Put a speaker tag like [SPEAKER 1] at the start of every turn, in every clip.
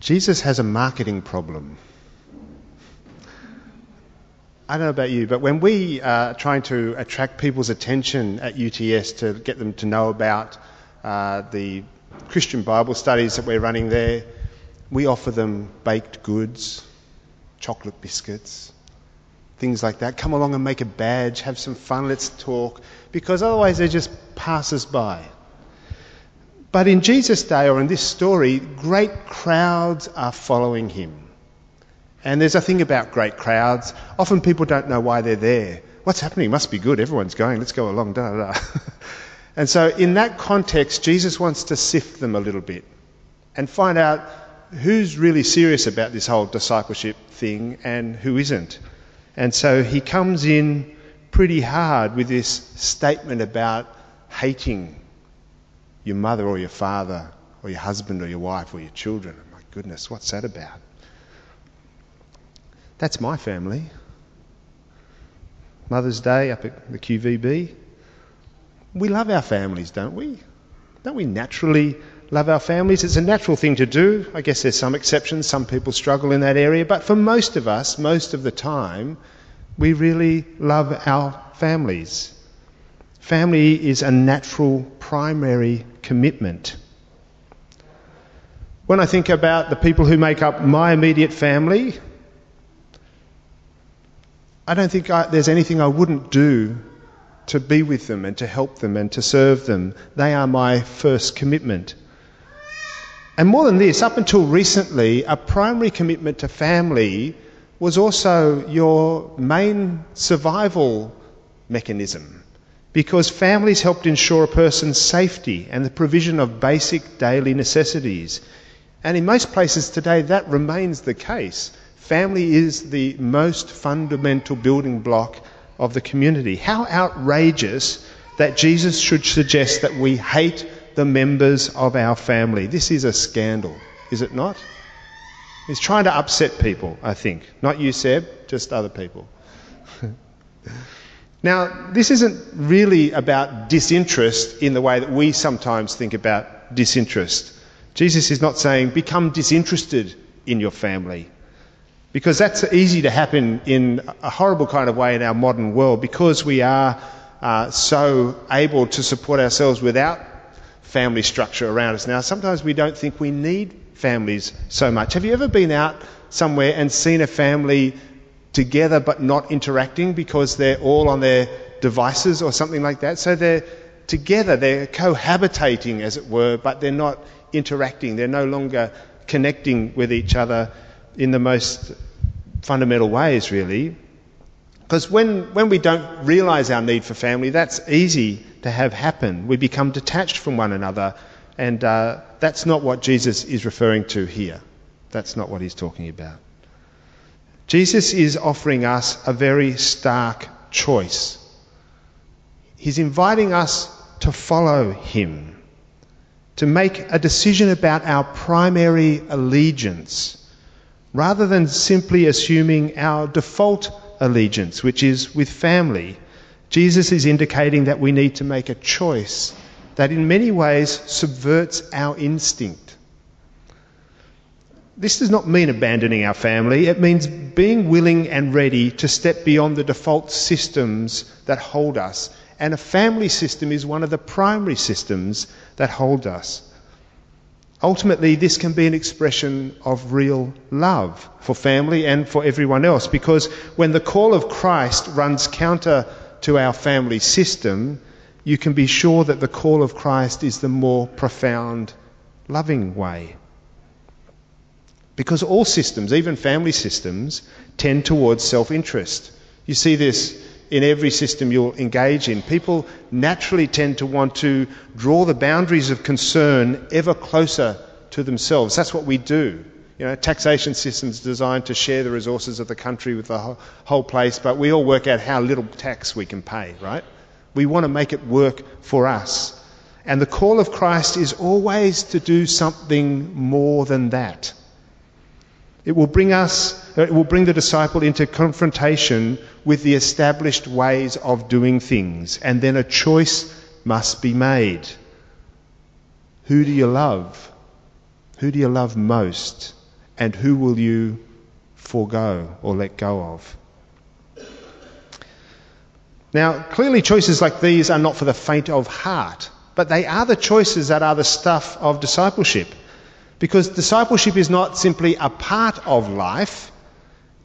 [SPEAKER 1] Jesus has a marketing problem. I don't know about you, but when we are trying to attract people's attention at UTS to get them to know about uh, the Christian Bible studies that we're running there, we offer them baked goods, chocolate biscuits, things like that. Come along and make a badge, have some fun, let's talk, because otherwise they're just passers by. But in Jesus' day, or in this story, great crowds are following him. And there's a thing about great crowds. Often people don't know why they're there. What's happening? Must be good. Everyone's going. Let's go along. Da, da, da. and so, in that context, Jesus wants to sift them a little bit and find out who's really serious about this whole discipleship thing and who isn't. And so, he comes in pretty hard with this statement about hating your mother or your father or your husband or your wife or your children. My goodness, what's that about? That's my family. Mother's Day up at the QVB. We love our families, don't we? Don't we naturally love our families? It's a natural thing to do. I guess there's some exceptions. Some people struggle in that area. But for most of us, most of the time, we really love our families. Family is a natural primary commitment. When I think about the people who make up my immediate family, I don't think I, there's anything I wouldn't do to be with them and to help them and to serve them. They are my first commitment. And more than this, up until recently, a primary commitment to family was also your main survival mechanism because families helped ensure a person's safety and the provision of basic daily necessities. And in most places today, that remains the case. Family is the most fundamental building block of the community. How outrageous that Jesus should suggest that we hate the members of our family. This is a scandal, is it not? He's trying to upset people, I think. Not you, Seb, just other people. now, this isn't really about disinterest in the way that we sometimes think about disinterest. Jesus is not saying become disinterested in your family. Because that's easy to happen in a horrible kind of way in our modern world because we are uh, so able to support ourselves without family structure around us now. Sometimes we don't think we need families so much. Have you ever been out somewhere and seen a family together but not interacting because they're all on their devices or something like that? So they're together, they're cohabitating, as it were, but they're not interacting. They're no longer connecting with each other in the most fundamental ways, really. Because when, when we don't realize our need for family, that's easy to have happen. We become detached from one another, and uh, that's not what Jesus is referring to here. That's not what he's talking about. Jesus is offering us a very stark choice. He's inviting us to follow him, to make a decision about our primary allegiance rather than simply assuming our default allegiance, which is with family. Jesus is indicating that we need to make a choice that in many ways subverts our instinct. This does not mean abandoning our family, it means being willing and ready to step beyond the default systems that hold us. And a family system is one of the primary systems that hold us. Ultimately, this can be an expression of real love for family and for everyone else because when the call of Christ runs counter to our family system, you can be sure that the call of Christ is the more profound, loving way. Because all systems, even family systems, tend towards self interest. You see this in every system you'll engage in. People naturally tend to want to draw the boundaries of concern ever closer to themselves. That's what we do. You know, taxation systems designed to share the resources of the country with the whole place, but we all work out how little tax we can pay, right? We want to make it work for us. And the call of Christ is always to do something more than that. It will bring us, uh, it will bring the disciple into confrontation with the established ways of doing things, and then a choice must be made. Who do you love? Who do you love most? And who will you forego or let go of? Now, clearly, choices like these are not for the faint of heart, but they are the choices that are the stuff of discipleship. Because discipleship is not simply a part of life,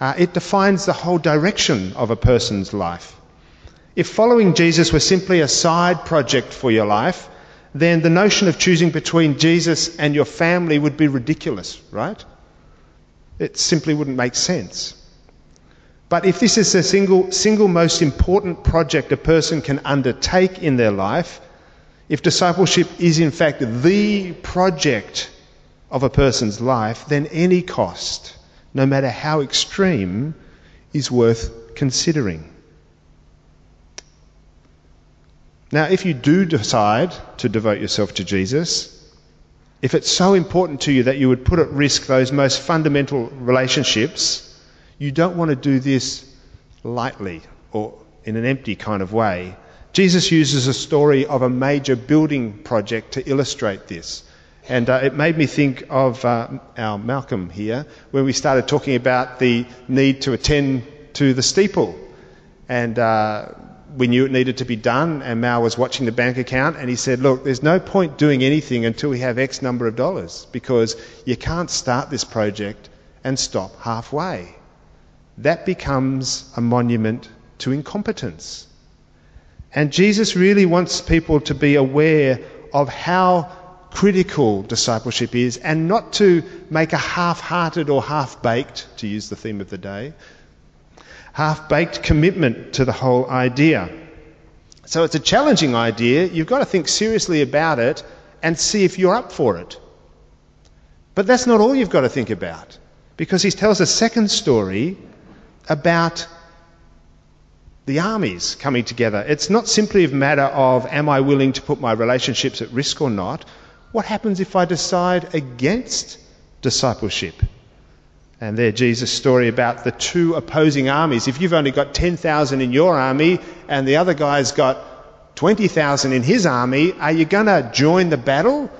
[SPEAKER 1] uh, it defines the whole direction of a person's life. If following Jesus were simply a side project for your life, then the notion of choosing between Jesus and your family would be ridiculous, right? It simply wouldn't make sense. But if this is the single, single most important project a person can undertake in their life, if discipleship is in fact the project of a person's life, then any cost, no matter how extreme, is worth considering. Now, if you do decide to devote yourself to Jesus, if it's so important to you that you would put at risk those most fundamental relationships, you don't want to do this lightly or in an empty kind of way. Jesus uses a story of a major building project to illustrate this. And uh, it made me think of uh, our Malcolm here when we started talking about the need to attend to the steeple. And uh, we knew it needed to be done, and Mal was watching the bank account, and he said, Look, there's no point doing anything until we have X number of dollars because you can't start this project and stop halfway that becomes a monument to incompetence. And Jesus really wants people to be aware of how critical discipleship is and not to make a half hearted or half baked, to use the theme of the day, half baked commitment to the whole idea. So it's a challenging idea. You've got to think seriously about it and see if you're up for it. But that's not all you've got to think about because he tells a second story about the armies coming together. It's not simply a matter of am I willing to put my relationships at risk or not? What happens if I decide against discipleship? And there, Jesus' story about the two opposing armies. If you've only got 10,000 in your army and the other guy's got 20,000 in his army, are you going to join the battle?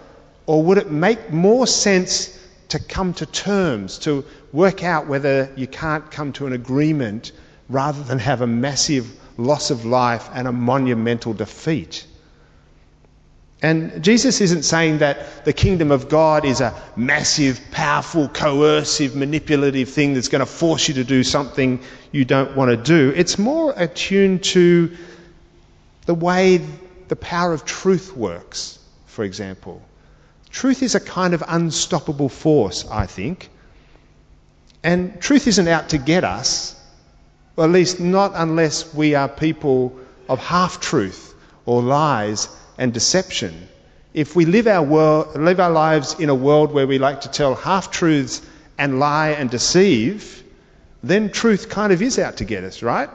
[SPEAKER 1] Or would it make more sense to come to terms, to work out whether you can't come to an agreement rather than have a massive loss of life and a monumental defeat. And Jesus isn't saying that the kingdom of God is a massive, powerful, coercive, manipulative thing that's going to force you to do something you don't want to do. It's more attuned to the way the power of truth works, for example. Truth is a kind of unstoppable force, I think. And truth isn't out to get us, or at least not unless we are people of half truth or lies and deception. If we live our, world, live our lives in a world where we like to tell half truths and lie and deceive, then truth kind of is out to get us, right?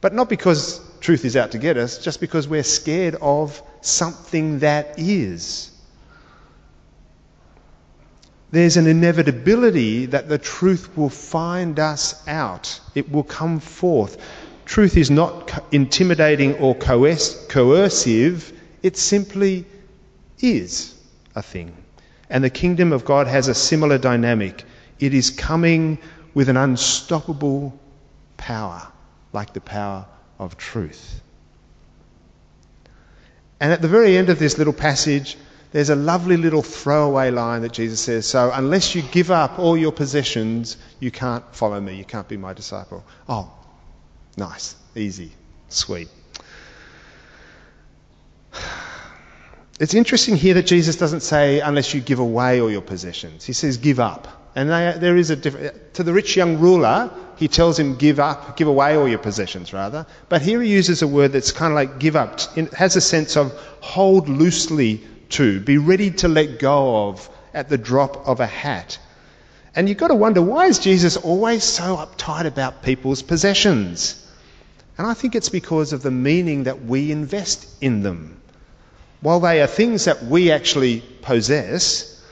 [SPEAKER 1] But not because truth is out to get us, just because we're scared of something that is there's an inevitability that the truth will find us out. It will come forth. Truth is not intimidating or coercive, it simply is a thing. And the kingdom of God has a similar dynamic. It is coming with an unstoppable power, like the power of truth. And at the very end of this little passage, there's a lovely little throwaway line that Jesus says, So, unless you give up all your possessions, you can't follow me. You can't be my disciple. Oh, nice, easy, sweet. It's interesting here that Jesus doesn't say, unless you give away all your possessions. He says, give up. And they, there is a difference. To the rich young ruler, he tells him, give up, give away all your possessions, rather. But here he uses a word that's kind of like give up. It has a sense of hold loosely to, be ready to let go of at the drop of a hat. And you've got to wonder why is Jesus always so uptight about people's possessions? And I think it's because of the meaning that we invest in them. While they are things that we actually possess,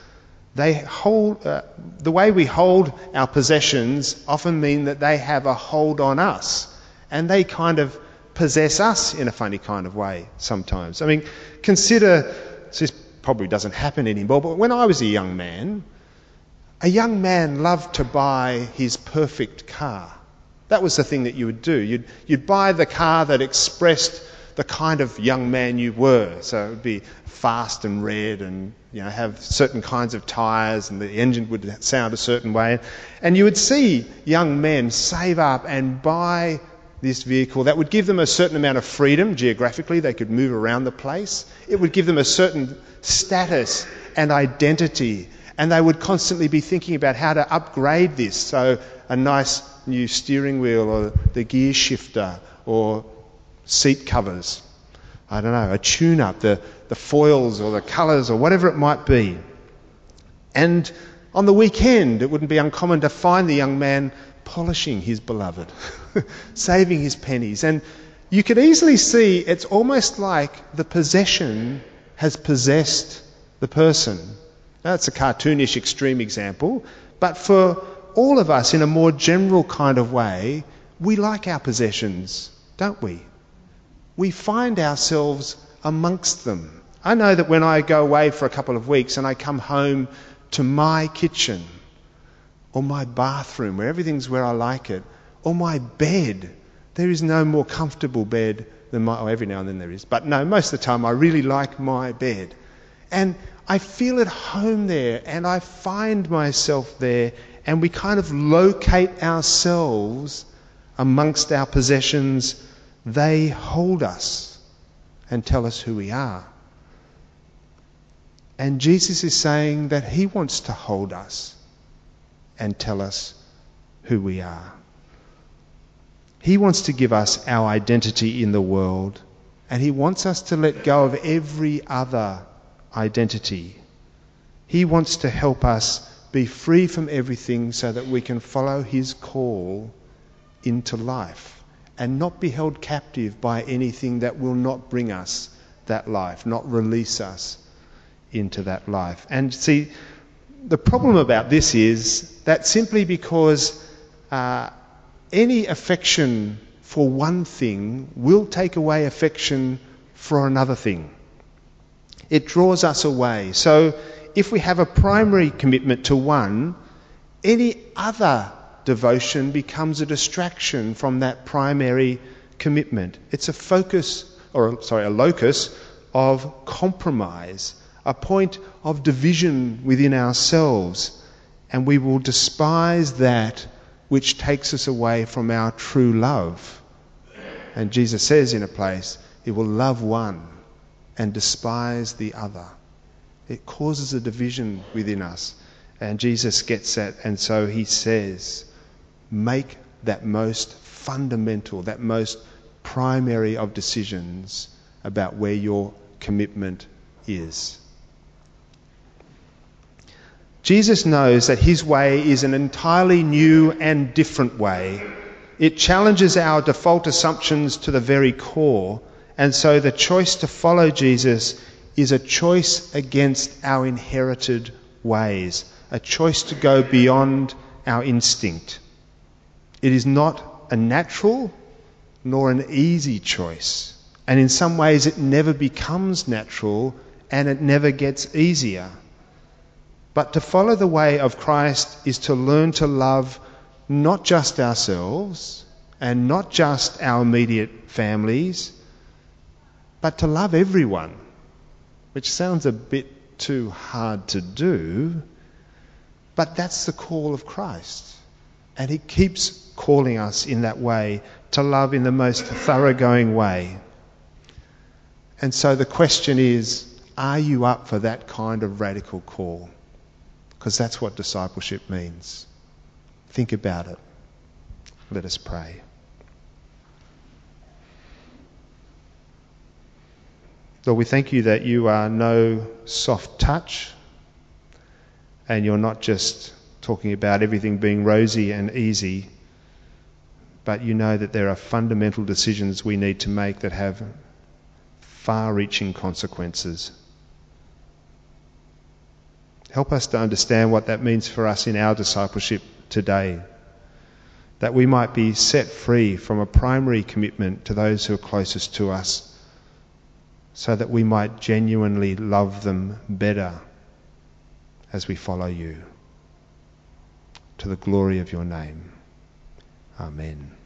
[SPEAKER 1] they hold, uh, the way we hold our possessions often mean that they have a hold on us. And they kind of possess us in a funny kind of way sometimes. I mean, consider this probably doesn't happen anymore, but when I was a young man, A young man loved to buy his perfect car. That was the thing that you would do. You'd, you'd buy the car that expressed the kind of young man you were. So it would be fast and red and you know, have certain kinds of tyres and the engine would sound a certain way. And you would see young men save up and buy this vehicle that would give them a certain amount of freedom geographically. They could move around the place. It would give them a certain status and identity. And they would constantly be thinking about how to upgrade this. So a nice new steering wheel or the gear shifter or seat covers. I don't know, a tune up, the, the foils or the colours or whatever it might be. And on the weekend, it wouldn't be uncommon to find the young man polishing his beloved, saving his pennies. And you could easily see it's almost like the possession has possessed the person. That's a cartoonish extreme example, but for all of us, in a more general kind of way, we like our possessions, don't we? We find ourselves amongst them. I know that when I go away for a couple of weeks and I come home to my kitchen, or my bathroom, where everything's where I like it, or my bed. There is no more comfortable bed than my. Oh, every now and then there is, but no, most of the time I really like my bed. And I feel at home there, and I find myself there, and we kind of locate ourselves amongst our possessions. They hold us and tell us who we are. And Jesus is saying that He wants to hold us and tell us who we are. He wants to give us our identity in the world, and He wants us to let go of every other identity. He wants to help us be free from everything so that we can follow His call into life and not be held captive by anything that will not bring us that life, not release us into that life. And see, the problem about this is that simply because uh, any affection for one thing will take away affection for another thing. It draws us away. So if we have a primary commitment to one, any other devotion becomes a distraction from that primary commitment. It's a focus, or sorry, a locus of compromise a point of division within ourselves, and we will despise that which takes us away from our true love. And Jesus says in a place, He will love one and despise the other. It causes a division within us. And Jesus gets that, and so He says, make that most fundamental, that most primary of decisions about where your commitment is. Jesus knows that his way is an entirely new and different way. It challenges our default assumptions to the very core, and so the choice to follow Jesus is a choice against our inherited ways, a choice to go beyond our instinct. It is not a natural nor an easy choice, and in some ways it never becomes natural and it never gets easier. But to follow the way of Christ is to learn to love not just ourselves and not just our immediate families, but to love everyone, which sounds a bit too hard to do, but that's the call of Christ. And He keeps calling us in that way to love in the most thoroughgoing way. And so the question is are you up for that kind of radical call? because that's what discipleship means. Think about it. Let us pray. Lord, we thank you that you are no soft touch and you're not just talking about everything being rosy and easy, but you know that there are fundamental decisions we need to make that have far reaching consequences. Help us to understand what that means for us in our discipleship today. That we might be set free from a primary commitment to those who are closest to us, so that we might genuinely love them better as we follow you. To the glory of your name. Amen.